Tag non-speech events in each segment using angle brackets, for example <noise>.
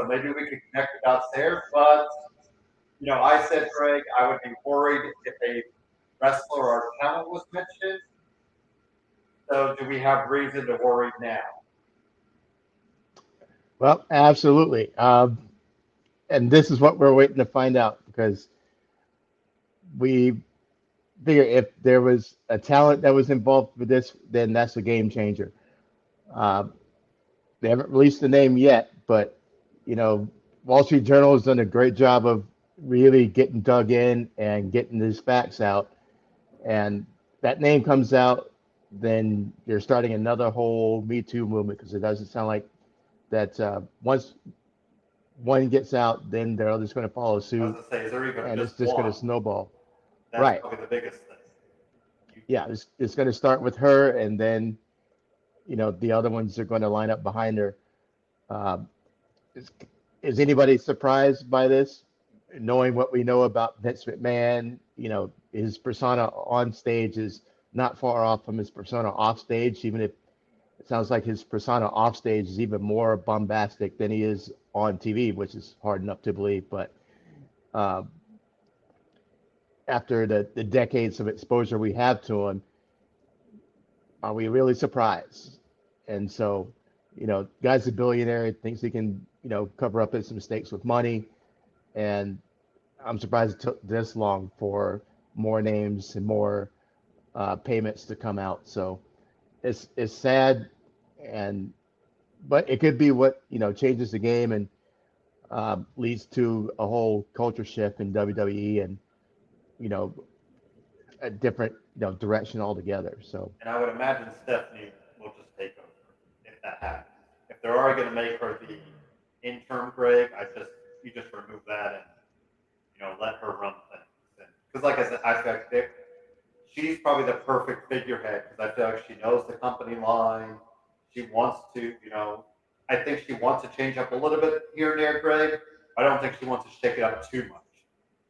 So maybe we could connect the dots there. But, you know, I said, Greg, I would be worried if a wrestler or talent was mentioned. So do we have reason to worry now? Well, absolutely. Um, and this is what we're waiting to find out because we figure if there was a talent that was involved with this, then that's a game changer. Uh, they haven't released the name yet, but you know, Wall Street Journal has done a great job of really getting dug in and getting these facts out. And that name comes out, then you're starting another whole Me Too movement because it doesn't sound like that uh, once one gets out, then they're just going to follow suit. Say, and it's just going to snowball. That's right. probably the biggest thing. Yeah, it's, it's going to start with her, and then, you know, the other ones are going to line up behind her. Um, is, is anybody surprised by this? Knowing what we know about Vince McMahon, you know, his persona on stage is not far off from his persona off stage, even if it sounds like his persona off stage is even more bombastic than he is on TV, which is hard enough to believe. But um, after the, the decades of exposure we have to him, are we really surprised? And so, you know, guy's a billionaire, thinks he can, you know, cover up his mistakes with money. And I'm surprised it took this long for more names and more uh, payments to come out. So it's it's sad, and but it could be what you know changes the game and uh, leads to a whole culture shift in WWE and you know, a different you know direction altogether. So. And I would imagine Stephanie will just take over if that happens. If they're going to make her the interim Greg, I just you just remove that and you know let her run things. Because like I said, I feel like she's probably the perfect figurehead because I feel like she knows the company line. She wants to, you know, I think she wants to change up a little bit here and there, Greg. I don't think she wants to shake it up too much.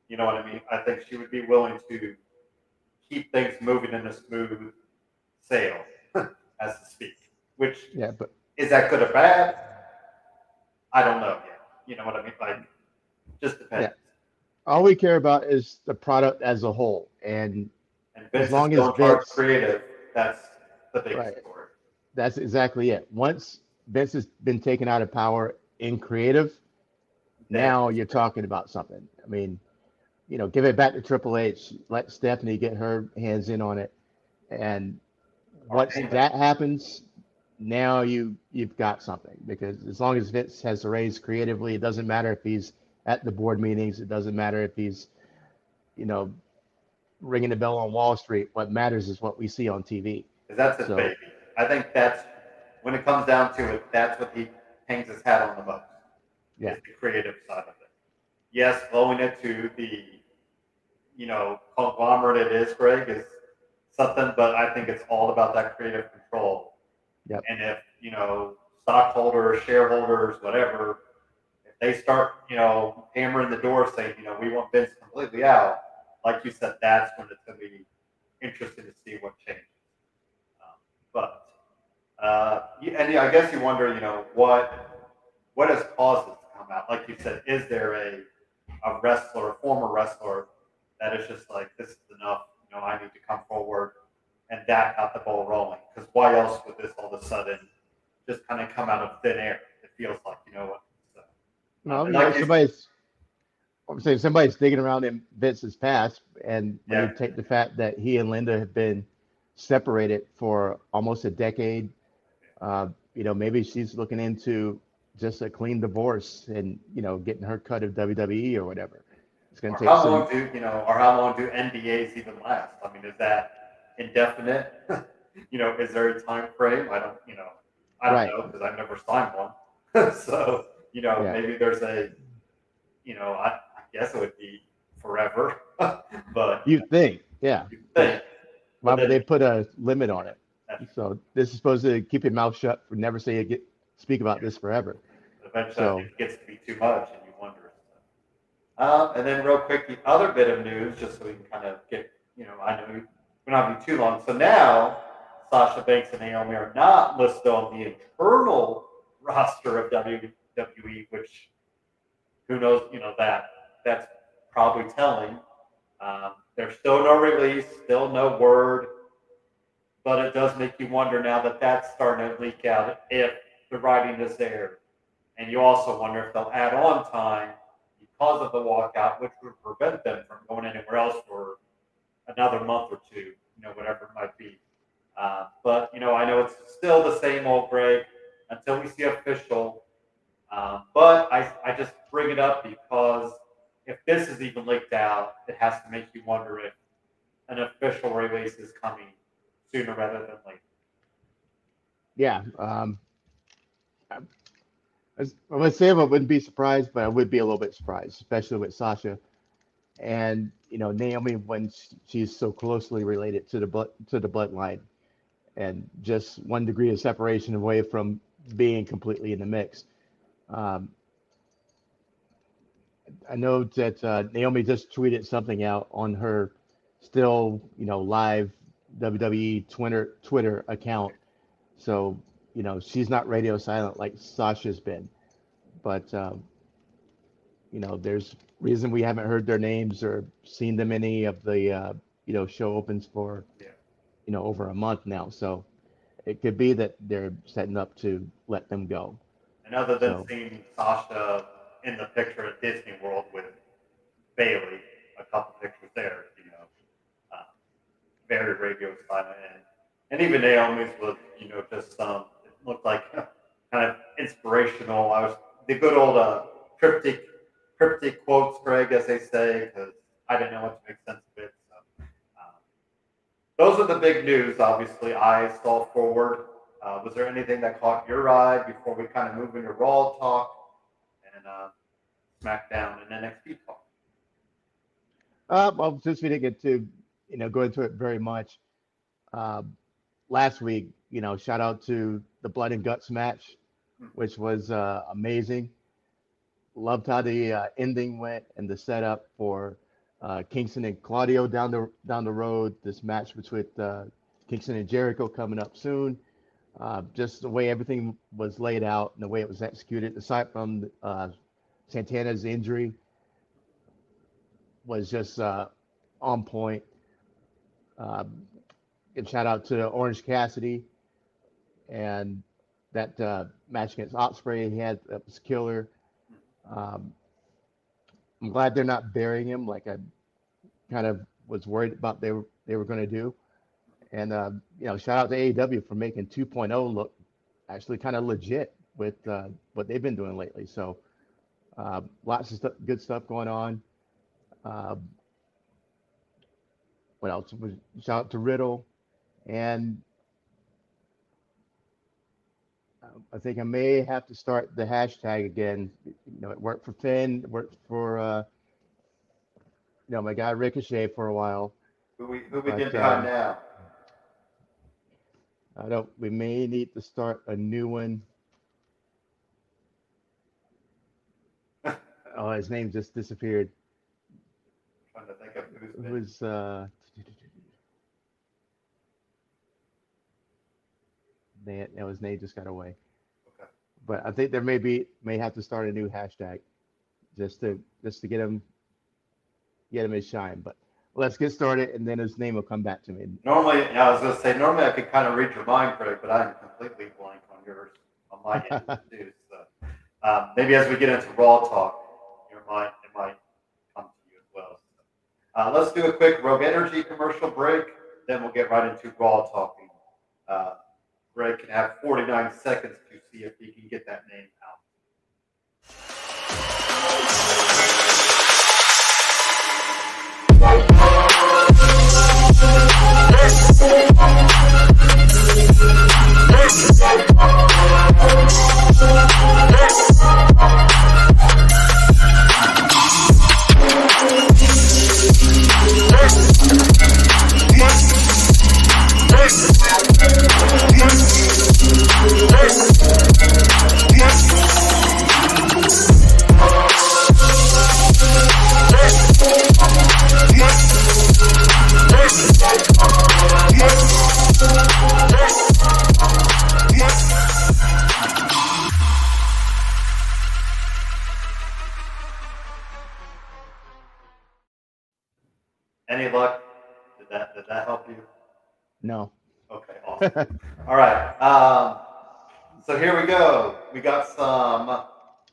You know what I mean? I think she would be willing to keep things moving in a smooth sail, <laughs> as to speak. Which yeah, but is that good or bad? I don't know yet. You know what I mean? Like, just depends. Yeah. All we care about is the product as a whole, and, and as long as Vince creative, that's the big right. story. That's exactly it. Once Vince has been taken out of power in creative, now you're talking about something. I mean, you know, give it back to Triple H. Let Stephanie get her hands in on it, and once that happens, now you you've got something because as long as Vince has the raise creatively, it doesn't matter if he's at the board meetings. It doesn't matter if he's, you know, ringing the bell on Wall Street. What matters is what we see on TV. That's his so, baby. I think that's when it comes down to it. That's what he hangs his hat on the most. Yeah, the creative side of it. Yes, blowing it to the you know, conglomerate it is, Greg, is something, but I think it's all about that creative control. Yep. And if, you know, stockholders, shareholders, whatever, if they start, you know, hammering the door saying, you know, we want Vince completely out, like you said, that's when it's going to be interesting to see what changes. Um, but, uh, and yeah, I guess you wonder, you know, what what has caused it to come out? Like you said, is there a a wrestler, a former wrestler that is just like this is enough. You know, I need to come forward, and that got the ball rolling. Because why else would this all of a sudden just kind of come out of thin air? It feels like you know what. So, no, like somebody's I'm saying somebody's digging around in Vince's past, and when Yeah. you take the fact that he and Linda have been separated for almost a decade, uh, you know, maybe she's looking into just a clean divorce and you know getting her cut of WWE or whatever. It's going to take how some. long do you know? Or how long do NDAs even last? I mean, is that indefinite? you know, is there a time frame? I don't. You know, I don't Right. know because I've never signed one. <laughs> so you know, Yeah. maybe there's a. You know, I, I guess it would be forever, <laughs> but You think, yeah? you think Why would they put a limit on it? So this is supposed to keep your mouth shut, for never say get speak about this forever. Eventually, So- it gets to be too much, and you wonder. Um, and then, real quick, the other bit of news, just so we can kind of get, you know, I know we're not be too long. So now, Sasha Banks and Naomi are not listed on the internal roster of WWE, which who knows, you know, that that's probably telling. Um, there's still no release, still no word, but it does make you wonder now that that's starting to leak out if the writing is there. And you also wonder if they'll add on time because of the walkout, which would prevent them from going anywhere else for another month or two, you know, whatever it might be. Uh, but, you know, I know it's still the same old Greg until we see official. Um, but I, I just bring it up because if this is even leaked out, it has to make you wonder if an official release is coming sooner rather than later. Yeah. Um, I, I would say I wouldn't be surprised, but I would be a little bit surprised, especially with Sasha and you know Naomi when she's so closely related to the to the bloodline, and just one degree of separation away from being completely in the mix. Um, I know that uh, Naomi just tweeted something out on her still, you know, live WWE Twitter Twitter account. So, you know, she's not radio silent like Sasha's been. But um, you know, there's reason we haven't heard their names or seen them any of the uh, you know show opens for Yeah. you know over a month now. So it could be that they're setting up to let them go. And other than So- seeing Sasha in the picture at Disney World with Bayley, a couple pictures there, you know, uh, very radio silent, and, and even Naomi's was, you know, just um, it looked like <laughs> kind of inspirational. I was the good old uh, cryptic cryptic quotes, Greg, as they say, because I didn't know what to make sense of it. So, um, those are the big news. Obviously, I saw forward. Uh, was there anything that caught your eye before we kind of move into Raw talk and uh, SmackDown and NXT talk? Uh, well, since we didn't get to, you know, go into it very much, um, last week, you know, shout out to the Blood and Guts match, which was uh, amazing. Loved how the uh, ending went and the setup for uh, Kingston and Claudio down the down the road. This match between uh, Kingston and Jericho coming up soon. Uh, just the way everything was laid out and the way it was executed, aside from uh, Santana's injury, was just uh, on point. Um, and shout out to Orange Cassidy and that match against Ospreay he had that was killer. Um, I'm glad they're not burying him like I kind of was worried about they were they were going to do. And uh, you know, shout out to AEW for making 2.0 look actually kind of legit with uh, what they've been doing lately. So uh, lots of stuff, good stuff going on. Um, what else? Shout out to Riddle, and uh, I think I may have to start the hashtag again. You know, it worked for Finn, it worked for uh, you know my guy Ricochet for a while. Who we who we get behind um, now? I don't. We may need to start a new one. <laughs> Oh, his name just disappeared. trying to think of who's It was uh Man, no, his name just got away. Okay. But I think there may be may have to start a new hashtag just to just to get him get him his shine. But let's get started and then his name will come back to me. Normally, yeah, I was going to say normally I could kind of read your mind, Craig, but I'm completely blank on yours on my <laughs> end too. So um, maybe as we get into Raw talk, your mind it might come to you as well. So, Uh, let's do a quick Rogue Energy commercial break, then we'll get right into Raw talking. Uh, Greg can have 49 seconds to see if he can get that name out. No. Okay, awesome. <laughs> All right. Um, so here we go. We got some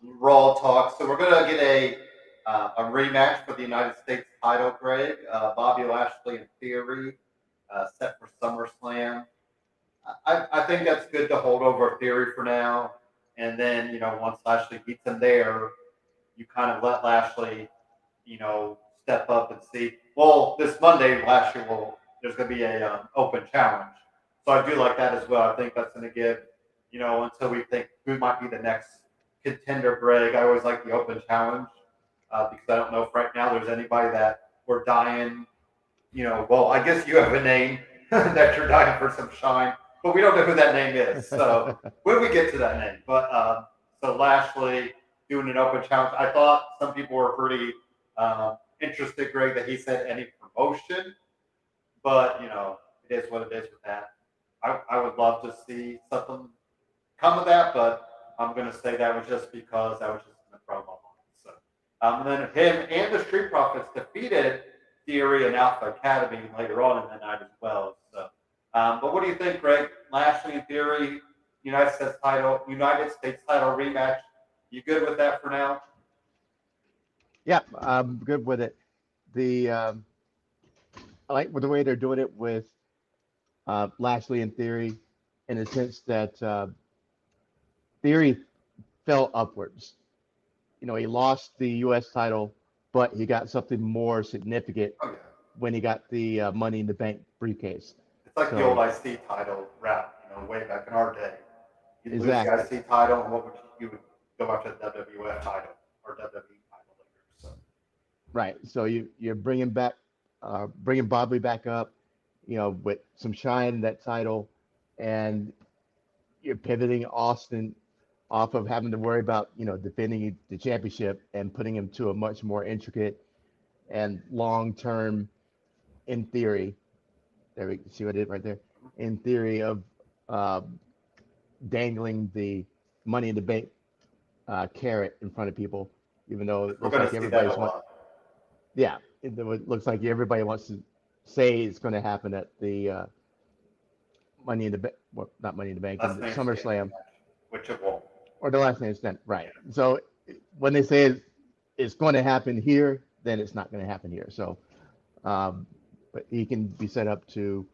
Raw talk. So we're gonna get a uh, a rematch for the United States title, Greg. Uh, Bobby Lashley and Theory uh, set for SummerSlam. I, I think that's good to hold over Theory for now, and then you know once Lashley beats him there, you kind of let Lashley, you know, step up and see. Well, this Monday, Lashley will. There's going to be a um, open challenge, so I do like that as well. I think that's going to give, you know, until we think who might be the next contender. Greg, I always like the open challenge uh, because I don't know if right now there's anybody that we're dying. You know, well, I guess you have a name <laughs> that you're dying for some shine, but we don't know who that name is. So <laughs> when we get to that name, but um, so Lashley doing an open challenge, I thought some people were pretty um, interested, Greg, that he said any promotion, but you know, it is what it is with that. I, I would love to see something come of that, but I'm going to say that was just because that was just in the promo line. So, um, and then him and the Street Profits defeated Theory and Alpha Academy later on in the night as well. So, um, but what do you think, Greg? Lashley and Theory, United States title, United States title rematch. You good with that for now? Yeah, I'm good with it. The um, I like with the way they're doing it with uh, Lashley in theory, in the sense that uh, theory fell upwards. You know, he lost the U.S. title, but he got something more significant Oh yeah. when he got the uh, Money in the Bank briefcase. It's like the old IC title route, you know, way back in our day. You lose the IC title, and what would you, you would go after the WWF title or WWE title later. So Right. So you you're bringing back, uh, bringing Bobby back up, you know, with some shine in that title, and you're pivoting Austin off of having to worry about you know defending the championship and putting him to a much more intricate and long term, in theory. There we see what I did right there. In theory of uh, dangling the Money in the Bank uh, carrot in front of people, even though it looks like to see that everybody's want, yeah, it, it looks like everybody wants to say it's going to happen at the uh, Money in the Bank, well, not Money in the Bank, the SummerSlam Which it won't. or the last name stand, right? So when they say it's, it's going to happen here, then it's not going to happen here. So, um, but he can be set up to,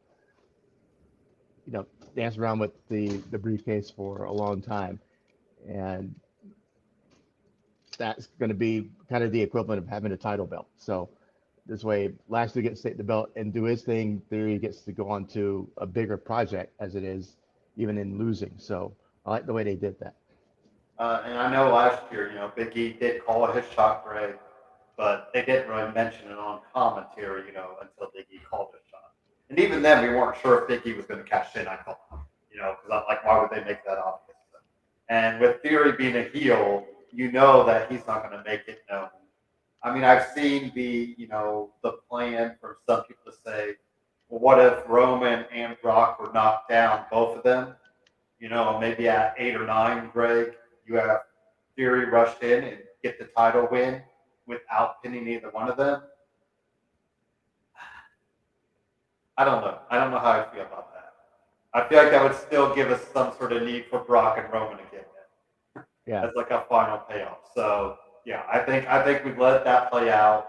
you know, dance around with the the briefcase for a long time, and that's going to be kind of the equivalent of having a title belt. So this way, Lashley gets to take the belt and do his thing. Theory gets to go on to a bigger project as it is, even in losing. So I like the way they did that. Uh, and I know last year, you know, Big E did call his shot, Greg, but they didn't really mention it on commentary, you know, until Big E called his shot. And even then, we weren't sure if Big E was going to cash in. I thought, you know, because like, why would they make that obvious? And with Theory being a heel, you know that he's not going to make it known. I mean, I've seen the, you know, the plan for some people to say, well, what if Roman and Brock were knocked down, both of them? You know, maybe at eight or nine, Greg, you have Theory rush in and get the title win without pinning either one of them. I don't know. I don't know how I feel about that. I feel like that would still give us some sort of need for Brock and Roman to get in Yeah. as like a final payoff. So yeah, I think I think we've let that play out.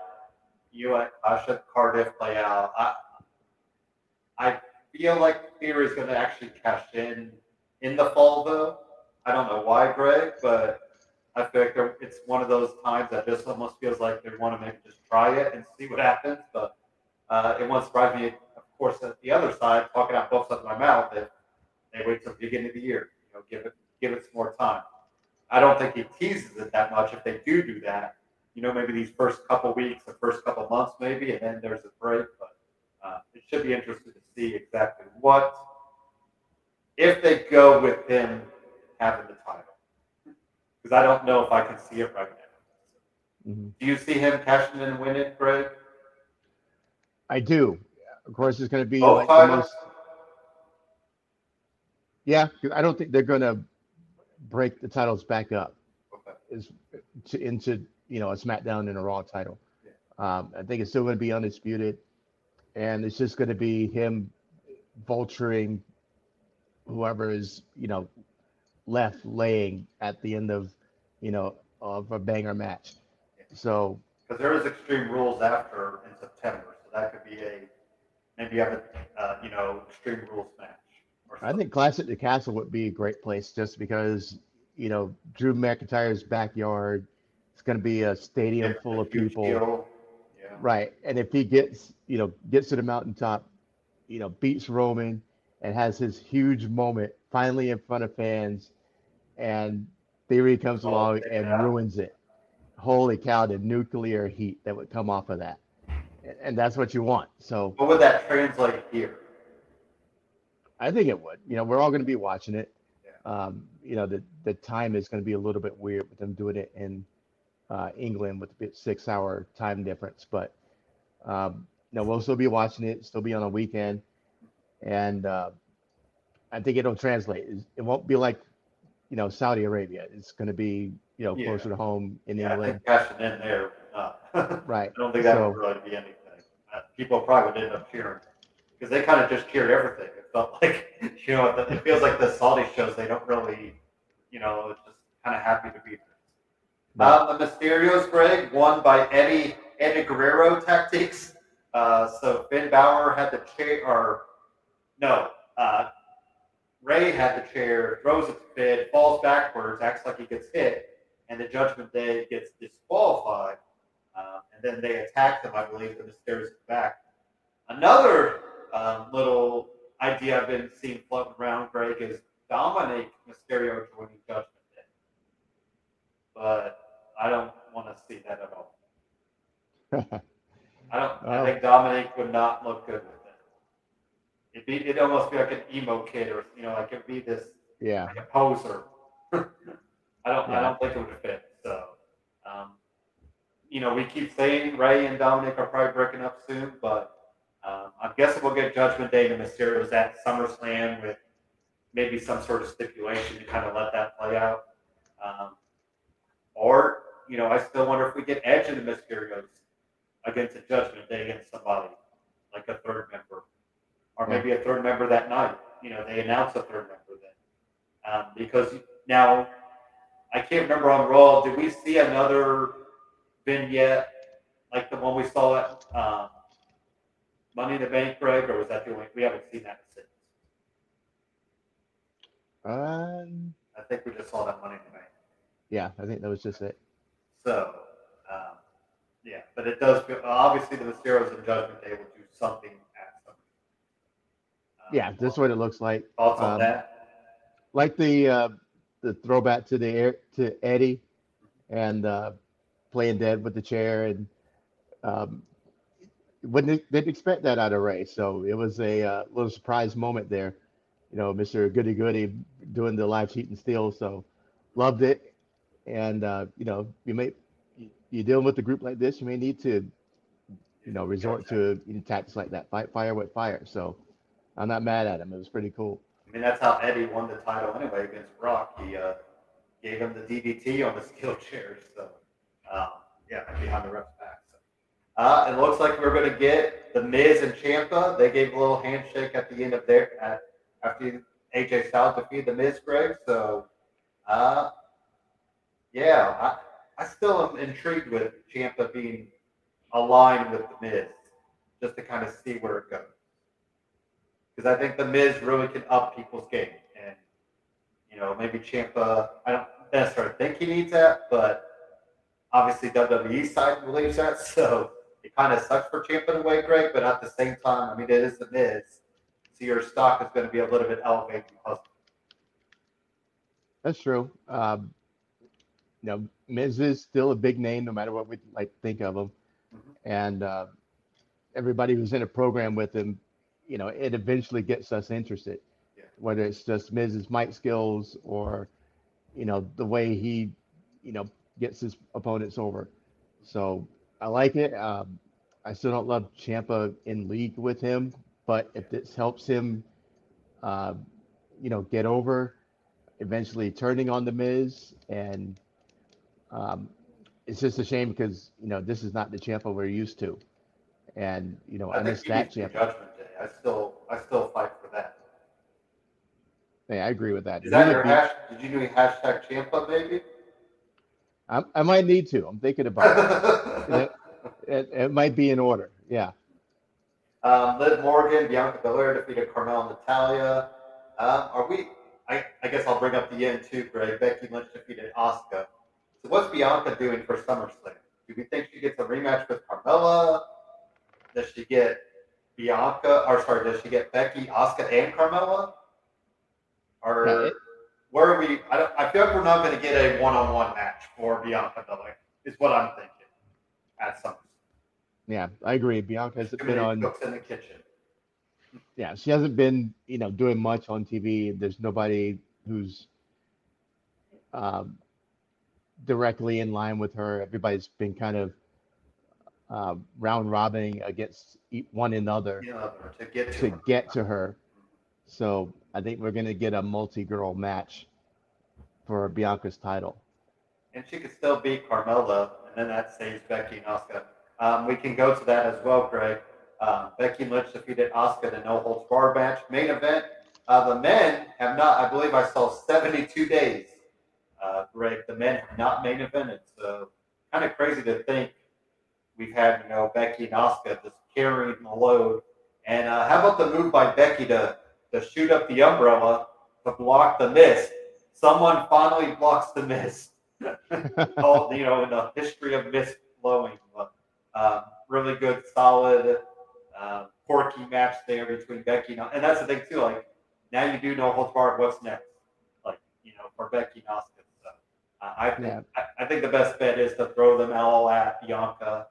you let Asha Cardiff play out. I, I feel like Theory is going to actually cash in in the fall, though. I don't know why, Greg, but I feel like it's one of those times that this almost feels like they want to maybe just try it and see what happens. But uh, it won't surprise me, of course, at the other side, talking out both sides of my mouth, if they wait till the beginning of the year, you know, give it give it some more time. I don't think he teases it that much. If they do do that, you know, maybe these first couple weeks, the first couple months, maybe, and then there's a break. But uh, it should be interesting to see exactly what if they go with him having the title. Because I don't know if I can see it right now. Mhm. Do you see him cashing in and winning, Greg? I do. Of course, it's going to be Both like the titles? most. Yeah, I don't think they're going to break the titles back up Okay. is to, into you know a SmackDown and a Raw title. Yeah. Um, I think it's still going to be undisputed, and it's just going to be him vulturing whoever is you know left laying at the end of you know of a banger match. So Because there is Extreme Rules after in September, so that could be a maybe have a uh, you know Extreme Rules match. I think Clash at the Castle would be a great place just because, you know, Drew McIntyre's backyard. It's going to be a stadium something. full of people. Yeah. Right. And if he gets, you know, gets to the mountaintop, you know, beats Roman and has his huge moment finally in front of fans, and Theory comes Oh, along it and ruins it. Holy cow, the nuclear heat that would come off of that. And that's what you want. So What would that translate here? I think it would. You know, we're all going to be watching it. Um, you know, the the time is going to be a little bit weird with them doing it in uh, England with the six hour time difference, but um, no, we'll still be watching it. Still be on a weekend, and uh, I think it'll translate. It won't be like you know Saudi Arabia. It's going to be you know Yeah. closer to home in Yeah, I England, cashing in there. Uh, <laughs> I don't think that So- would really be anything. Uh, people probably would end up cheering because they kind of just cheered everything. Felt like you know it feels like the salty shows they don't really you know it's just kind of happy to be there. Um, the Mysterios, Greg, won by Eddie Eddie Guerrero tactics. Uh, so Finn Bálor had the chair, or no, uh, Rey had the chair, throws it to Finn, falls backwards, acts like he gets hit, and the Judgment Day gets disqualified. Um, and then they attack them, I believe, the Mysterios back. Another um, little idea I've been seeing floating around, Greg, is Dominic Mysterio joining Judgment Day. But I don't want to see that at all. <laughs> I don't. I think Dominic would not look good with it. It'd be. It'd almost be like an emo kid, or you know, like it'd be this yeah. like a poser. <laughs> I don't. I don't think it would fit. So, um, you know, we keep saying Rey and Dominic are probably breaking up soon, but um, I'm guessing we'll get Judgment Day and the Mysterios at SummerSlam with maybe some sort of stipulation to kind of let that play out. Um, or, you know, I still wonder if we get Edge and the Mysterios against a Judgment Day against somebody like a third member, or maybe a third member that night. You know, they announce a third member then, um, because now I can't remember on Raw. Did we see another vignette like the one we saw at um, Money in the Bank, Greg, or was that the only? We haven't seen that since. Um, I think we just saw that Money in the Bank. yeah, I think that was just it. So, um, yeah, but it does feel obviously the Mysterios and Judgment Day will do something at some. Um, Yeah, that's what it looks like. Thoughts on um, that? like the uh, the throwback to the air to Eddie and uh, playing dead with the chair and um, wouldn't didn't expect that out of Rey, so it was a uh, little surprise moment there. You know, Mr. Goody Goody doing the live cheat and steal, so loved it. And uh, you know, you may you- you're dealing with a group like this, you may need to you know resort to tactics like that, fight fire with fire. So I'm not mad at him. It was pretty cool. I mean, that's how Eddie won the title anyway against Brock. He uh, gave him the DDT on the steel <laughs> chairs. So, um, yeah, behind the ref's. Uh, it looks like we're going to get the Miz and Ciampa. They gave a little handshake at the end of their after AJ Styles defeated the Miz, Greg. So, uh, yeah, I, I still am intrigued with Ciampa being aligned with the Miz, just to kind of see where it goes. Because I think the Miz really can up people's game, and you know maybe Ciampa. I don't necessarily think he needs that, but obviously WWE side believes that, <laughs> so it kind of sucks for Ciampa in a way, Greg. But at the same time, I mean, it is the Miz, so your stock is going to be a little bit elevated because That's true. Um, you know, Miz is still a big name, no matter what we like think of him, Mhm. and uh, everybody who's in a program with him, you know, it eventually gets us interested. Yeah. Whether it's just Miz's mic skills or, you know, the way he, you know, gets his opponents over. So I like it. Um, I still don't love Ciampa in league with him, but if this helps him, uh, you know, get over, eventually turning on the Miz, and um, it's just a shame because you know this is not the Ciampa we're used to, and you know I, I miss that needs to be Ciampa. Judgment Day. I still, I still fight for that. Hey, I agree with that. Is that your be- hash? Did you do hashtag Ciampa, maybe? I, I might need to. I'm thinking about it. <laughs> it. It might be in order. Yeah. Um, Liv Morgan, Bianca Belair defeated Carmel and Natalya. Um, are we? I, I guess I'll bring up the end too, Greg. Becky Lynch defeated Asuka. So what's Bianca doing for SummerSlam? Do we think she gets a rematch with Carmella? Does she get Bianca? Or sorry, does she get Becky, Asuka, and Carmella? Or it- where are we? I, don't, I feel like we're not going to get a one-on-one match for Bianca Belair. Is what I'm thinking at some. Yeah, I agree. Bianca hasn't been on. cooks in the kitchen. Yeah, she hasn't been, you know, doing much on TV. There's nobody who's um, directly in line with her. Everybody's been kind of uh, round robbing against one another know, to get to, to her. get to her. So I think we're going to get a multi-girl match for Bianca's title. and she could still beat Carmella, and that saves Becky and Asuka. Um, we can go to that as well, Greg. Um, Becky Lynch defeated Asuka in a no holds bar match. Main event. Uh, the men have not. I believe I saw 72 days. Uh, Greg, the men have not main evented, so kind of crazy to think we've had you know Becky and Asuka just carrying the load. And uh, how about the move by Becky to to shoot up the umbrella to block the mist? Someone finally blocks the mist <laughs> all you know in the history of mist blowing. But um, really good, solid, uh, quirky match there between Becky and and that's the thing too. Like now you do know holds barred. What's next? Like you know for Becky and Asuka. So uh, I think Yeah. I, I think the best bet is to throw them all at Bianca,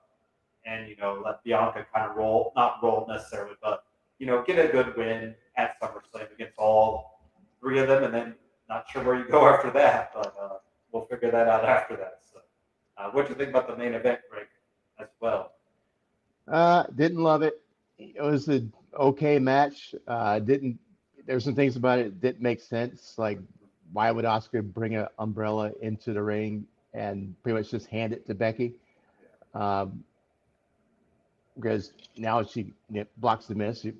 and you know let Bianca kind of roll, not roll necessarily, but you know get a good win at SummerSlam against all three of them, and then not sure where you go <laughs> after that, but. We'll figure that out after that. So, uh, what do you think about the main event, Greg, as well? Uh, didn't love it. It was an okay match. Uh, didn't. There's some things about it didn't make sense. Like, why would Asuka bring an umbrella into the ring and pretty much just hand it to Becky? Um, because now she blocks the miss. You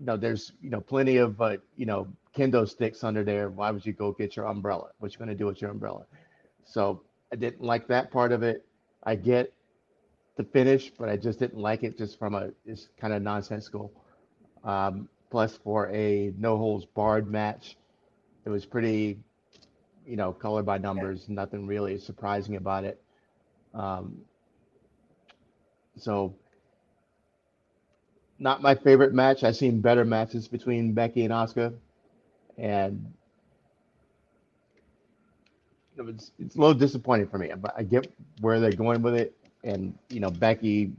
know, there's you know plenty of uh, you know kendo sticks under there. Why would you go get your umbrella? What you gonna do with your umbrella? So I didn't like that part of it. I get the finish, but I just didn't like it just from a it's kind of nonsensical. Um, plus, for a no holds barred match, it was pretty, you know, color by numbers. Nothing really surprising about it. Um, so, not my favorite match. I've seen better matches between Becky and Asuka, and it was, it's a little disappointing for me. But I get where they're going with it, and you know Becky,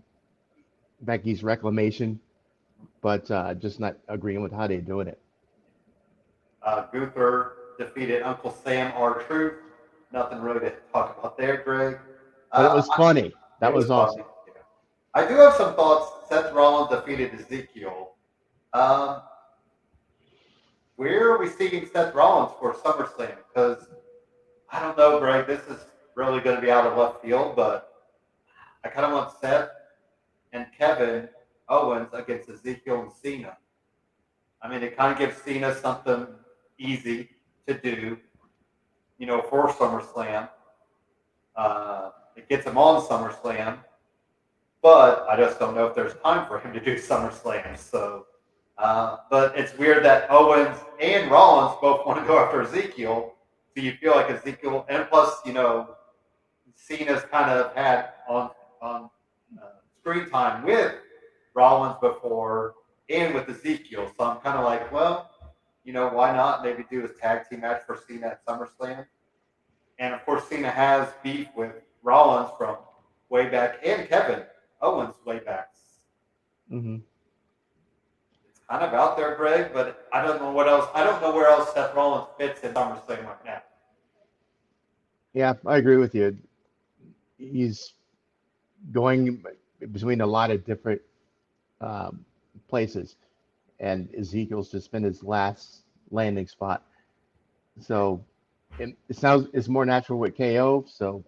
Becky's reclamation, but uh, just not agreeing with how they're doing it. Uh, Gunther defeated Uncle Sam R Truth. Nothing really to talk about there, Greg. But it Uh, was funny. That it was awesome. funny. I do have some thoughts. Seth Rollins defeated Ezekiel. Um, where are we seeing Seth Rollins for SummerSlam? Because I don't know, Greg. This is really going to be out of left field, but I kind of want Seth and Kevin Owens against Ezekiel and Cena. I mean, it kind of gives Cena something easy to do, you know, for SummerSlam. Uh, it gets him on SummerSlam. But I just don't know if there's time for him to do <laughs> SummerSlam. So, uh, but it's weird that Owens and Rollins both want to go after Ezekiel. So you feel like Ezekiel, and plus, you know, Cena's kind of had on on uh, screen time with Rollins before and with Ezekiel. So I'm kind of like, well, you know, why not maybe do his tag team match for Cena at SummerSlam? And of course, Cena has beef with Rollins from way back and Kevin Owens way back. hmm It's kind of out there, Greg, but I don't know what else. I don't know where else Seth Rollins fits in SummerSlam right now. Yeah, I agree with you. He's going between a lot of different um, places, and Ezekiel's just been his last landing spot. So it, it sounds it's more natural with KO. So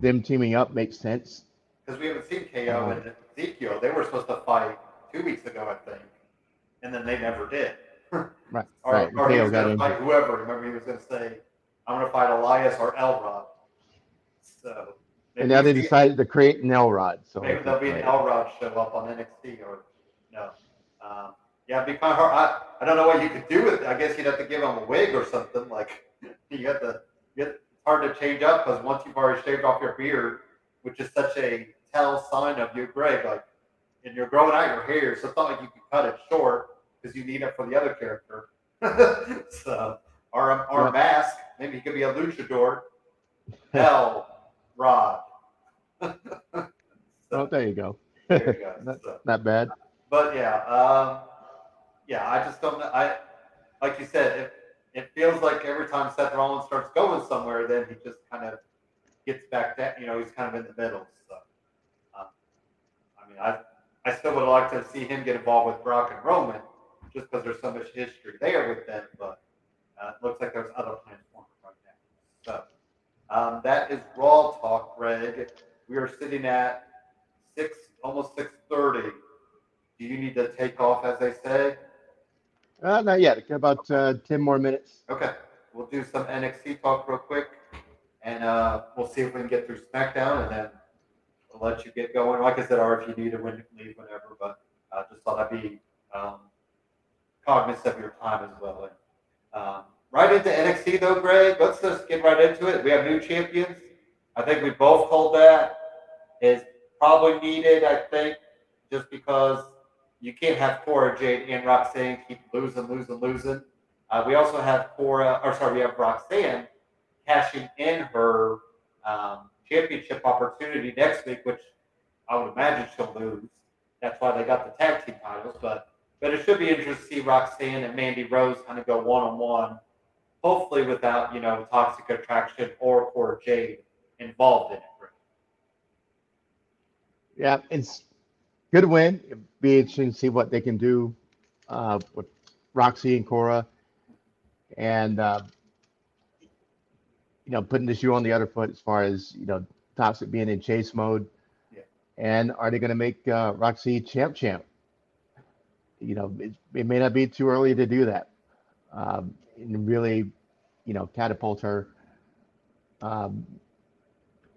them teaming up makes sense. Because we haven't seen KO and Ezekiel. They were supposed to fight two weeks ago, I think, and then they never did. <laughs> Right, Or, right. or he was got going to fight whoever. Remember, he was going to say, "I'm going to fight Elias or Elrod." So And now they decided to create an Elrod. So Maybe there'll be an. Elrod show up on NXT or no. Um, yeah, it'd be kind of hard. I, I don't know what you could do with it. I guess you'd have to give him a wig or something. Like <laughs> you have to get. It's hard to change up because once you've already shaved off your beard, which is such a tell sign of you, Greg, like, and you're growing out your hair, so it's not like you can cut it short because you need it for the other character. <laughs> so, or a, or a mask. Maybe he could be a luchador. Hell, Rod. <laughs> Oh, there you go. There you <laughs> go. Not- So- Not bad. but yeah, um, yeah, I just don't know. I like you said, it it feels like every time Seth Rollins starts going somewhere, then he just kind of gets back down. You know, he's kind of in the middle. So, um, I mean, I I still would like to see him get involved with Brock and Roman, just because there's so much history there with them. But uh, it looks like there's other plans for him right now. So um, that is Raw talk, Greg. We are sitting at six, almost six thirty. Do you need to take off, as they say? Uh, not yet. About uh, ten more minutes. Okay, we'll do some NXT talk real quick, and uh, we'll see if we can get through SmackDown, and then let you get going. Like I said, or if you need to win, leave whenever, but uh, just thought I'd be um, cognizant of your time as well. And, um, right into NXT though, Greg. Let's just get right into it. We have new champions. I think we both told that is probably needed. I think just because you can't have Cora Jade and Roxanne keep losing, losing, losing. Uh, we also have Cora, or sorry, we have Roxanne cashing in her um, championship opportunity next week, which I would imagine she'll lose. That's why they got the tag team titles. But but it should be interesting to see Roxanne and Mandy Rose kind of go one on one, hopefully without you know Toxic Attraction or Cora Jade involved in it. Yeah, it's good win. It'd be interesting to see what they can do uh, with Roxy and Cora, and uh, you know, putting the shoe on the other foot as far as you know, Toxic being in chase mode. Yeah. And are they going to make uh, Roxy champ champ? You know, it, it may not be too early to do that, um, and really, you know, catapult her. Um,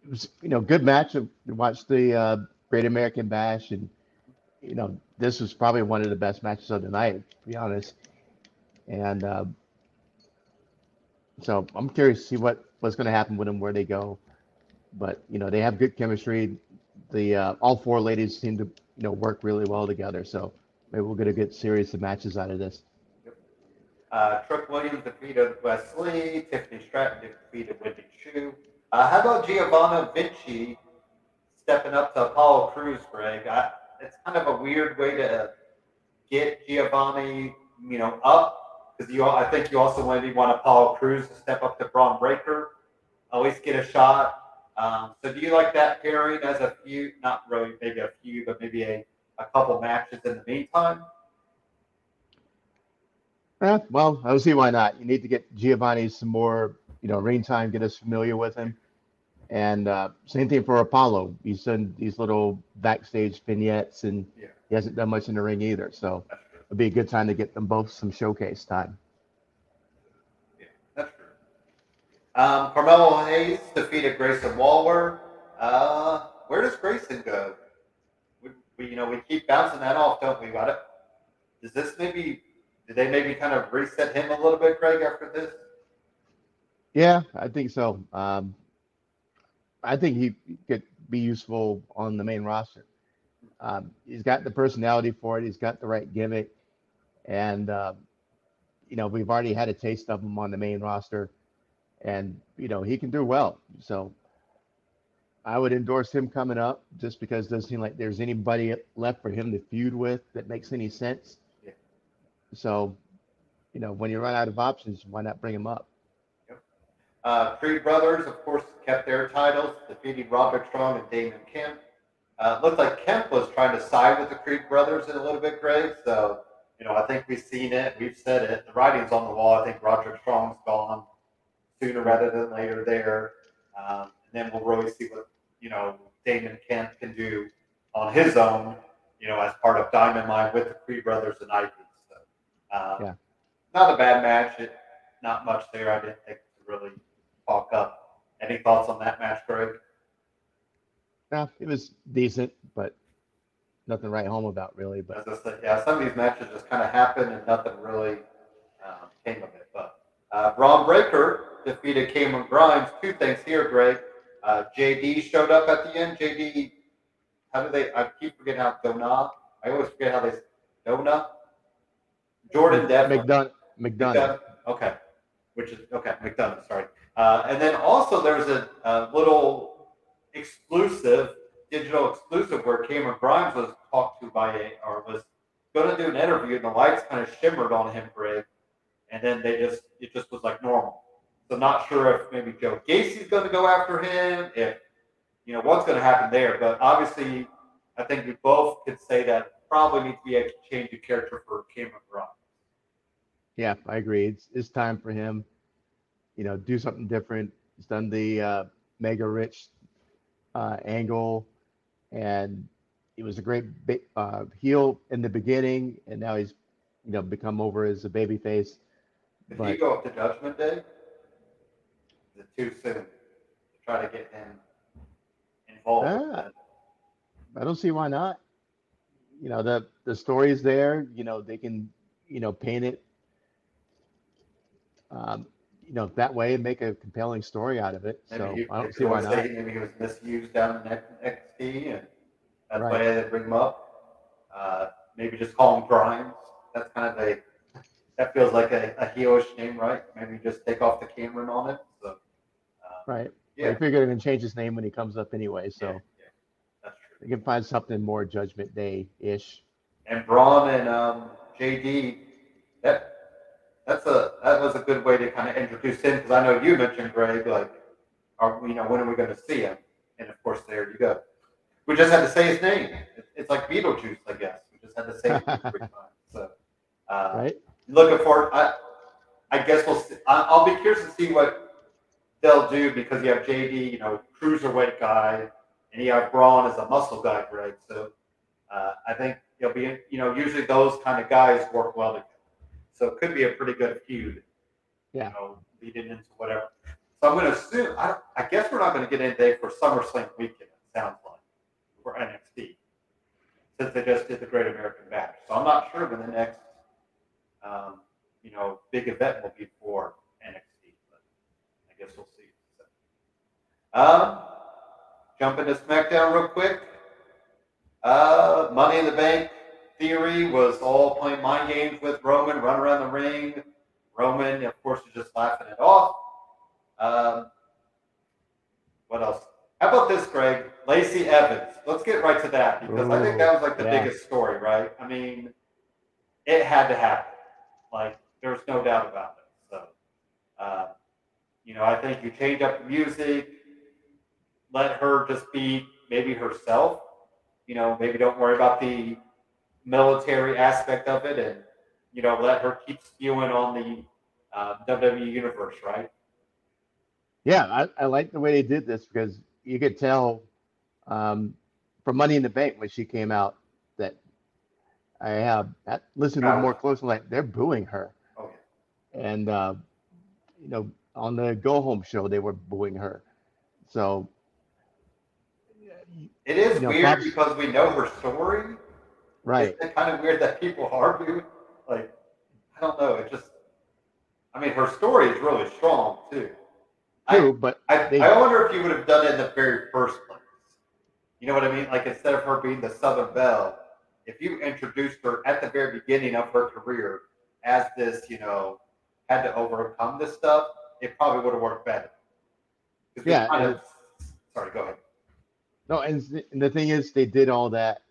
it was, you know, good match. I watched the uh, Great American Bash, and you know, this was probably one of the best matches of the night, to be honest. And uh, so I'm curious to see what what's going to happen with them, where they go. But you know, they have good chemistry. The uh, all four ladies seem to you know work really well together. So maybe we'll get a good series of matches out of this. Uh, Trick Williams defeated Wes Lee. Tiffany Stratton defeated Wendy Chu. Uh, how about Giovanni Vinci stepping up to Apollo Crews, Greg? I, it's kind of a weird way to get Giovanni, you know, up because you. I think you also maybe want Apollo Crews to step up to Bron Breakker, at least get a shot. Um, so do you like that pairing as a few? Not really, maybe a few, but maybe a, a couple matches in the meantime. Eh, well, I don't see why not. You need to get Giovanni some more, you know, ring time, get us familiar with him. And uh, same thing for Apollo. He's done these little backstage vignettes, and Yeah. he hasn't done much in the ring either. So. It'd be a good time to get them both some showcase time. Yeah, that's true. Um, Carmelo Hayes defeated Grayson Waller. Uh, where does Grayson go? We, we, you know, we keep bouncing that off, don't we? Got it. Does this maybe? Did they maybe kind of reset him a little bit, Craig, after this? Yeah, I think so. Um, I think he could be useful on the main roster. Um, he's got the personality for it. He's got the right gimmick, and uh, you know we've already had a taste of him on the main roster, and you know he can do well. So I would endorse him coming up, just because it doesn't seem like there's anybody left for him to feud with that makes any sense. Yeah. So, you know, when you run out of options, why not bring him up? Uh, Creed Brothers, of course, kept their titles, defeating Roderick Strong and Damon Kemp. Uh, looked like Kemp was trying to side with the Creed Brothers in a little bit, Greg. So, you know, I think we've seen it. We've said it. The writing's on the wall. I think Roderick Strong's gone sooner rather than later there. Um, and then we'll really see what, you know, Damon Kemp can do on his own, you know, as part of Diamond Mine with the Creed Brothers and Ivy. So, um, Yeah. not a bad match. It, not much there. I didn't think to really talk up. Any thoughts on that match, Greg? No, it was decent, but nothing to write home about really. But said, yeah, some of these matches just kind of happened and nothing really um, came of it. But uh, Bron Breakker defeated Cameron Grimes. Two things here, Greg. Uh, JD showed up at the end. JD, how do they? I keep forgetting how Dona. I always forget how they. Dona. Jordan Devlin. McDonagh, McDonagh. McDonagh. Okay, which is okay. McDonagh. Sorry. Uh, and then also there's a, a little exclusive, digital exclusive where Cameron Grimes was talked to by a or was going to do an interview, and the lights kind of shimmered on him, Greg, and then they just it just was like normal. So not sure if maybe Joe Gacy's going to go after him, if you know what's going to happen there. But obviously, I think we both could say that probably needs to be a change of character for Cameron Grimes. Yeah, I agree. It's it's time for him. You know, do something different. He's done the uh, mega rich uh, angle, and he was a great uh, heel in the beginning, and now he's you know become over as a baby face. If But- you go up to Judgment Day, is it too soon to try to get him involved? Ah. I don't see why not. You know, the the story is there. You know, they can you know paint it. Um, you know, that way and make a compelling story out of it. Maybe So you I don't see why not. Maybe he was misused down in XT, and that's Right. why they bring him up. Uh, maybe just call him Grimes. That's kind of a that feels like a, a heelish name, right? Maybe just take off the Cameron on it. So, uh, Right. yeah, I figure they're gonna change his name when he comes up anyway, so yeah, yeah, that's true. they can find something more Judgment Day ish. and Bron and um, JD, that that's a that was a good way to kind of introduce him because I know you mentioned Greg, like, are you know when are we going to see him? And of course, there you go. We just had to say his name. It's like Beetlejuice, I guess. We just had to say it two, <laughs> three times. So, uh, Right? looking forward. I I guess we'll. See, I'll be curious to see what they'll do because you have JD, you know, cruiserweight guy, and you have Bron as a muscle guy, Greg. So uh, I think you'll be, you know, usually those kind of guys work well together. So it could be a pretty good feud. Yeah. You know, leading into whatever. So I'm going to assume. I, I guess we're not going to get anything for SummerSlam weekend. It sounds like for NXT since they just did the Great American Bash. So I'm not sure when the next, um, you know, big event will be for NXT. But I guess we'll see. Um, jump into SmackDown real quick. Uh, Money in the Bank theory was all playing mind games with Roman, run around the ring. Roman, of course, is just laughing it off. Um, what else? How about this, Greg? Lacey Evans. Let's get right to that because I think that was like the yeah. biggest story, right? I mean, it had to happen. Like, there's no doubt about it. So, uh, you know, I think you change up the music, let her just be maybe herself. You know, maybe don't worry about the military aspect of it, and you know, let her keep spewing on the uh, WWE universe, right? Yeah, I, I like the way they did this because you could tell um, from Money in the Bank when she came out that I have that listened to her more closely. Like they're booing her, Oh yeah. and uh, you know on the Go Home show, they were booing her. So It is You know, weird because we know her story. Right, Isn't it kind of weird that people <laughs> argue? Like, I don't know. It just, I mean, her story is really strong too. true, but I, They- I wonder if you would have done it in the very first place. You know what I mean? Like instead of her being the Southern Belle, if you introduced her at the very beginning of her career as this, you know, had to overcome this stuff, it probably would have worked better. Yeah, kind of, sorry, go ahead. No, and the thing is, they did all that,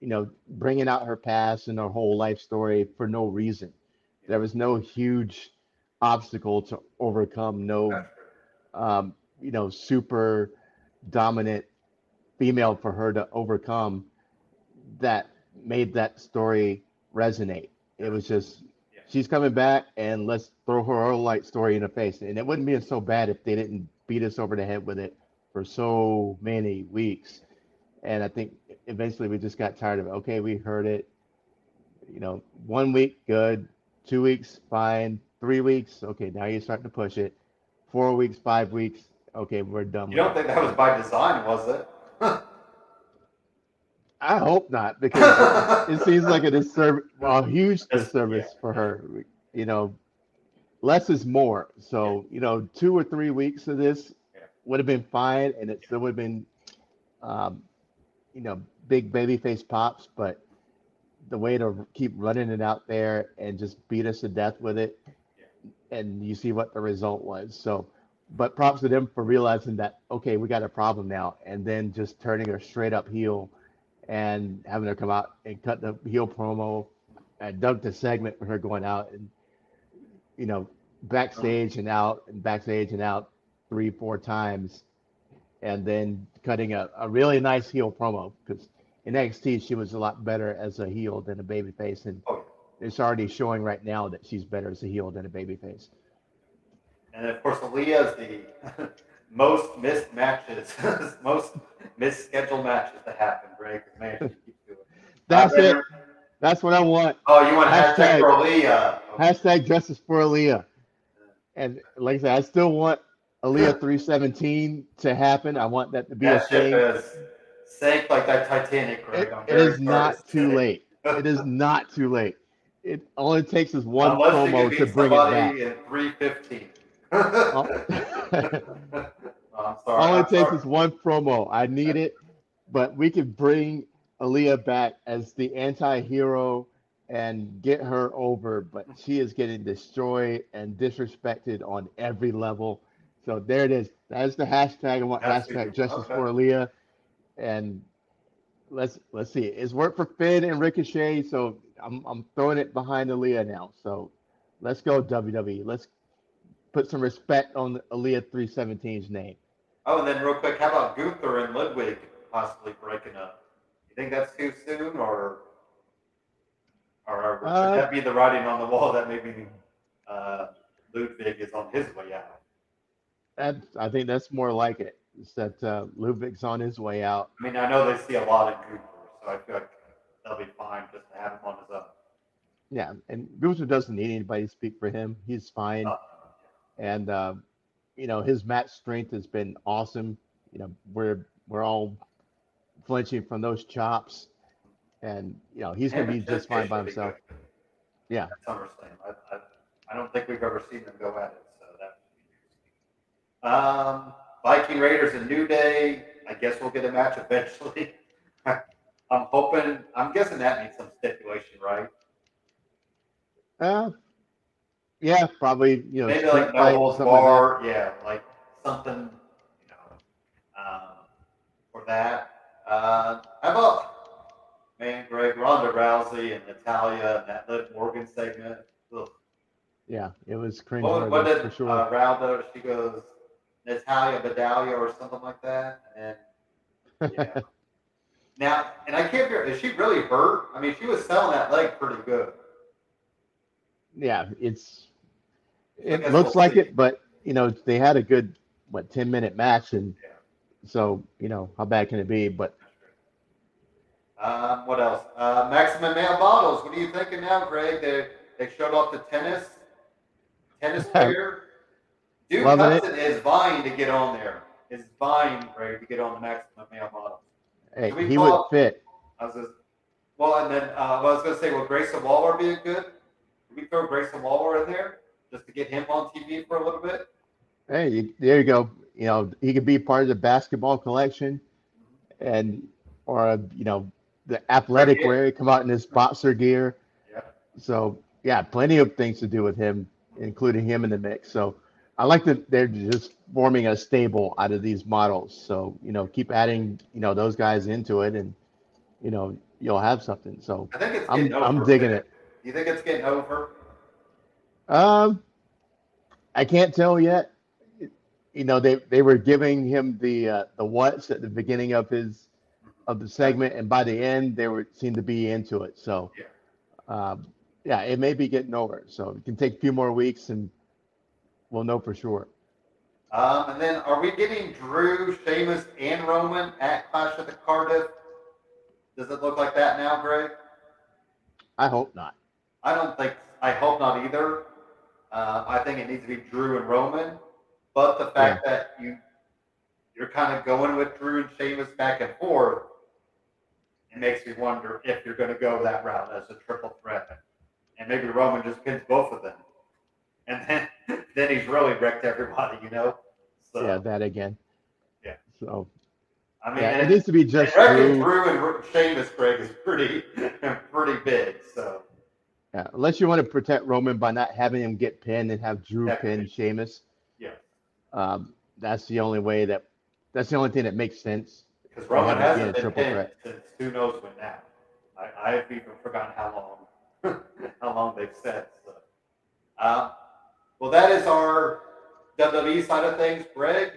you know, bringing out her past and her whole life story for no reason. There was no huge obstacle to overcome, no, um, you know, super dominant female for her to overcome that made that story resonate. It was just, she's coming back and let's throw her own light story in the face. And it wouldn't be so bad if they didn't beat us over the head with it for so many weeks. And I think eventually we just got tired of it. Okay, we heard it. You know, one week, good. Two weeks, fine. Three weeks, okay, now you're starting to push it. Four weeks, five weeks, okay, we're done. You don't it. think that was by design, was it? <laughs> I hope not, because it seems like a disservice, well, a huge disservice yeah. for her. You know, less is more. So, you know, two or three weeks of this Yeah. would have been fine, and it still would have been, um, you know, big baby face pops. But the way to keep running it out there and just beat us to death with it, and you see what the result was. So, but props to them for realizing that okay, we got a problem now, and then just turning her straight up heel and having her come out and cut the heel promo. I dug the segment with her going out and you know backstage and out and backstage and out three four times, and then cutting a, a really nice heel promo because in NXT she was a lot better as a heel than a babyface, and Oh, it's already showing right now that she's better as a heel than a babyface. And of course, Aliyah is the <laughs> most missed matches, <laughs> most missed scheduled matches to happen. 'cause Man, she keeps doing it. That's uh, it. read- That's what I want. Oh, you want hashtag, Hashtag- for Aliyah? Okay. Hashtag justice for Aliyah. And like I said, I still want Aliyah 317 to happen. I want that to be a that ship thing. is sank like that Titanic. It, it is <laughs> not too late. It is not too late. It it takes is one Unless promo to bring it back. in 315. all <laughs> <laughs> I'm sorry. all I'm takes sorry. is one promo. I need it, but we could bring Aliyah back as the anti-hero and get her over, but she is getting destroyed and disrespected on every level. So there it is. That's the hashtag. I want That's hashtag it. justice Okay. for Aliyah. And let's let's see. It's worked for Finn and Ricochet, so I'm I'm throwing it behind Aliyah now. So let's go WWE. Let's put some respect on Aliyah 317's name. Oh, and then real quick, how about Gunther and Ludwig possibly breaking up? You think that's too soon, or or, or Uh, should that be the writing on the wall that maybe uh, Ludwig is on his way out? That I think that's more like. It's that uh, Ludwig's on his way out. I mean, I know they see a lot of Gunther, so I feel like they'll be fine just to have him on his own. Yeah, and Gunther doesn't need anybody to speak for him. He's fine, and uh, you know his match strength has been awesome. You know we're we're all flinching from those chops, and you know he's gonna be just fine by himself. good Yeah. SummerSlam. I, I, I don't think we've ever seen them go at it, so that would be interesting. Um, Viking Raiders and New Day. I guess we'll get a match eventually. <laughs> I'm hoping. I'm guessing that needs some stipulation, right? Uh, yeah, probably you know Maybe like no holds something like bar. yeah, like something. You know, um, for that. Uh, how about man, Greg Ronda Rousey and Natalya and that Liv Morgan segment? Ugh. Yeah, it was cringe What, what did for sure. uh, Ronda? She goes Natalya Bedalia or something like that, and yeah. <laughs> now, and I can't figure. Is she really hurt? I mean, she was selling that leg pretty good. yeah, it's it looks we'll like see. it, but you know they had a good what ten minute match, and Yeah. so you know how bad can it be? But Um, what else? Uh, Maximum Male Models. What are you thinking now, Greg? They they showed off the tennis tennis <laughs> player. Duke Loving it. Hudson is vying to get on there. Is vying, Greg, to get on the maximum male model. Hey, he call- would fit. I was just, well, and then uh, I was going to say, will Grayson Waller be a good? Can we throw Grayson Waller in there just to get him on TV for a little bit? Hey, you- there you go. You know, he could be part of the basketball collection, and or uh, you know, the athletic wear. He come out in his boxer gear. Yeah. So yeah, plenty of things to do with him, including him in the mix. So I like that they're just forming a stable out of these models. So you know, keep adding you know those guys into it, and you know you'll have something. So I think it's I'm over. I'm digging it. You think it's getting over? Um, I can't tell yet. You know, they they were giving him the uh, the what's at the beginning of his of the segment, and by the end, they were seemed to be into it. So, Yeah. um, yeah, it may be getting over. So it can take a few more weeks, and we'll know for sure. Um, and then are we getting Drew, Sheamus, and Roman at Clash at the Cardiff? Does it look like that now, Greg? I hope not. I don't think. I hope not either. Uh, I think it needs to be Drew and Roman. But the fact that you you're kind of going with Drew and Sheamus back and forth, it makes me wonder if you're going to go that route as a triple threat, and maybe Roman just pins both of them, and then then he's really wrecked everybody, you know. So Yeah, that again. Yeah. So I mean, yeah, it needs to be just wrecking Drew. Drew and Sheamus, Greg, is pretty <laughs> pretty big. So Yeah, unless you want to protect Roman by not having him get pinned and have Drew Definitely. pin Sheamus. yeah, Um, that's the only way that that's the only thing that makes sense. because Roman hasn't been a been triple pinned threat. since who knows when now. I, I've even forgotten how long <laughs> how long they've said. So, uh, well, that is our WWE side of things, Greg,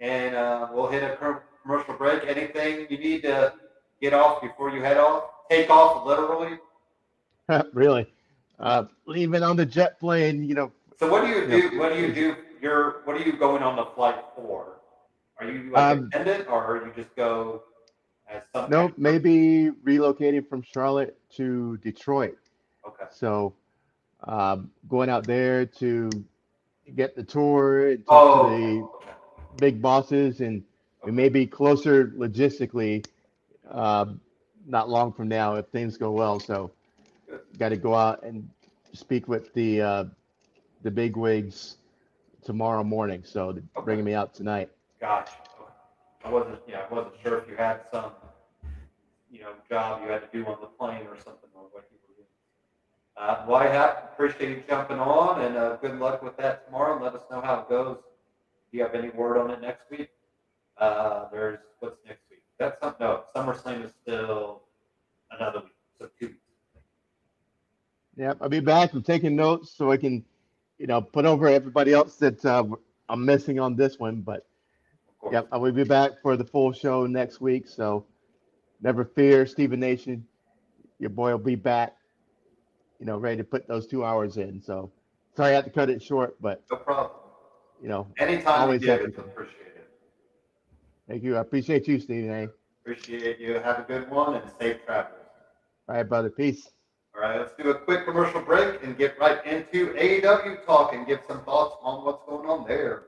and uh, we'll hit a commercial break. Anything you need to get off before you head off? Take off literally. <laughs> really. Uh, leaving on the jet plane, you know, So what do you do? What do you do? <laughs> You're what are you going on the flight for? Are you like Um, attendant, or are you just go no, maybe relocating from Charlotte to Detroit. Okay. So, um, going out there to get the tour, and Oh. talk to the big bosses, and we may be closer logistically um, not long from now if things go well. So, got to go out and speak with the uh, the big wigs tomorrow morning. So, they're Okay. bringing me out tonight. Gotcha. I wasn't. Yeah, I wasn't sure if you had some, you know, job you had to do on the plane or something or what you. Uh, well, I have appreciate you jumping on, and uh, good luck with that tomorrow. And let us know how it goes. Do you have any word on it next week? Uh, there's what's next week? That's some, no. SummerSlam is still another week, so two weeks. Yep, I'll be back. I'm taking notes so I can, you know, put over everybody else that uh, I'm missing on this one. But yep, I will be back for the full show next week. So never fear, Stephen Nation. Your boy will be back, you know, ready to put those two hours in. So sorry I had to cut it short, but No problem. you know, Anytime Always you give happy it, to. appreciate it. thank you. I appreciate you, Stephen A. Appreciate you. Have a good one and safe travels. All right, brother. Peace. All right, let's do a quick commercial break and get right into AEW talk and give some thoughts on what's going on there.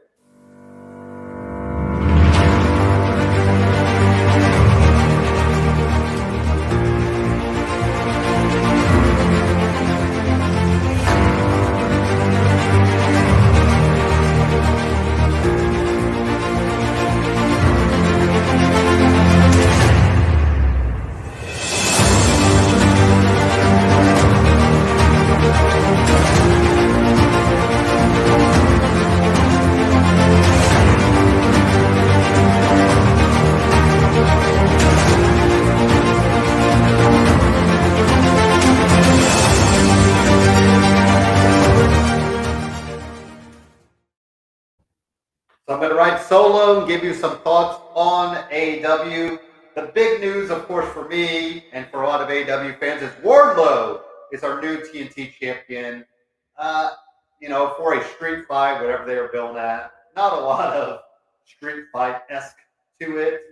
AEW. The big news, of course, for me and for a lot of AEW fans is Wardlow is our new TNT champion. Uh, you know, for a street fight, whatever they were billing at, not a lot of street fight esque to it,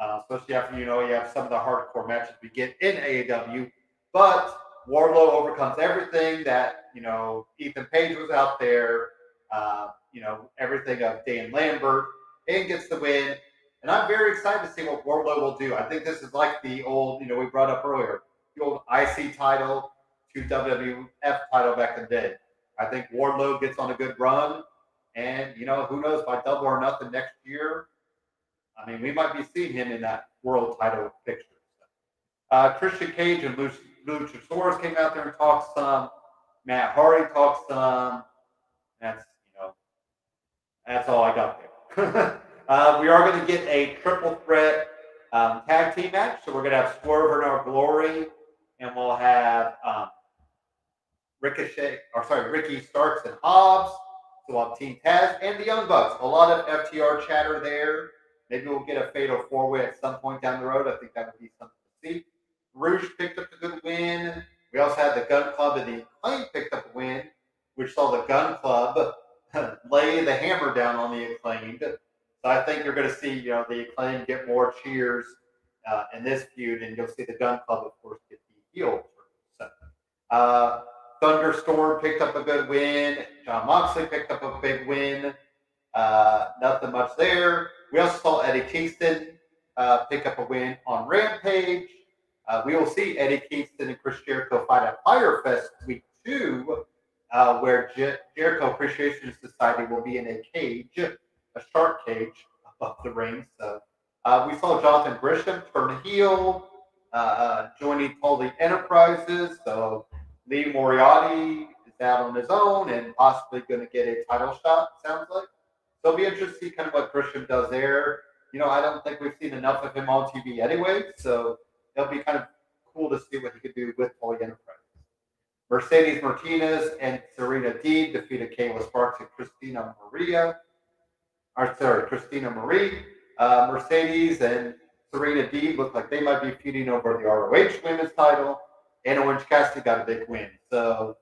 uh, especially after you know you have some of the hardcore matches we get in AEW. But Wardlow overcomes everything that you know Ethan Page was out there Uh, you know, everything of Dan Lambert and gets the win. And I'm very excited to see what Wardlow will do. I think this is like the old, you know, we brought up earlier, the old IC title to WWF title back in the day. I think Wardlow gets on a good run. And, you know, who knows, by double or nothing next year, I mean, we might be seeing him in that world title picture. Uh, Christian Cage and Luchasaurus came out there and talked some. Matt Hardy talked some. That's, you know, that's all I got there. <laughs> uh, we are going to get a triple threat um, tag team match. So we're going to have Swerve and our Glory, and we'll have um, Ricochet, or sorry, Ricky Starks and Hobbs. So we'll have Team Taz and the Young Bucks. A lot of FTR chatter there. Maybe we'll get a fatal four way at some point down the road. I think that would be something to see. Rouge picked up a good win. We also had the Gunn Club and the Acclaim picked up a win, which saw the Gunn Club <laughs> lay the hammer down on the Acclaimed. So I think you're going to see, you know, the Acclaim get more cheers uh, in this feud, and you'll see the Gunn Club, of course, get the heel. So, uh, Thunderstorm picked up a good win. Jon Moxley picked up a big win. Uh, nothing much there. We also saw Eddie Kingston uh, pick up a win on Rampage. Uh, we will see Eddie Kingston and Chris Jericho fight at Fyter Fest week two, uh, where Jer- Jericho Appreciation Society will be in a cage, a shark cage above the ring. So uh, we saw Jonathan Gresham turn heel, uh, uh, joining Tully Enterprises. So Lee Moriarty is out on his own and possibly going to get a title shot, sounds like. So it'll be interesting to see kind of what Gresham does there. You know, I don't think we've seen enough of him on TV anyway, so it'll be kind of cool to see what he could do with Tully Enterprises. Mercedes Martinez and Serena Deeb defeated Kayla Sparks and Christina Maria. Or sorry, Christina Marie. Uh, Mercedes and Serena Deeb look like they might be feuding over the ROH women's title. And Orange Cassidy got a big win. So,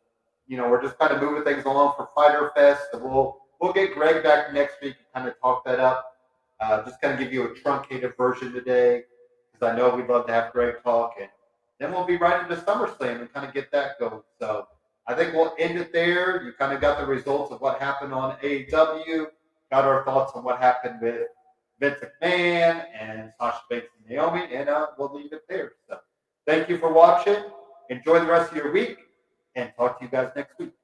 you know, we're just kind of moving things along for Fyter Fest. We'll we'll get Greg back next week and kind of talk that up. Uh, just kind of give you a truncated version today because I know we'd love to have Greg talk. And then we'll be right into SummerSlam and kind of get that going. So I think we'll end it there. You kind of got the results of what happened on AEW, got our thoughts on what happened with Vince McMahon and Sasha Banks and Naomi, and uh, we'll leave it there. So thank you for watching. Enjoy the rest of your week and talk to you guys next week.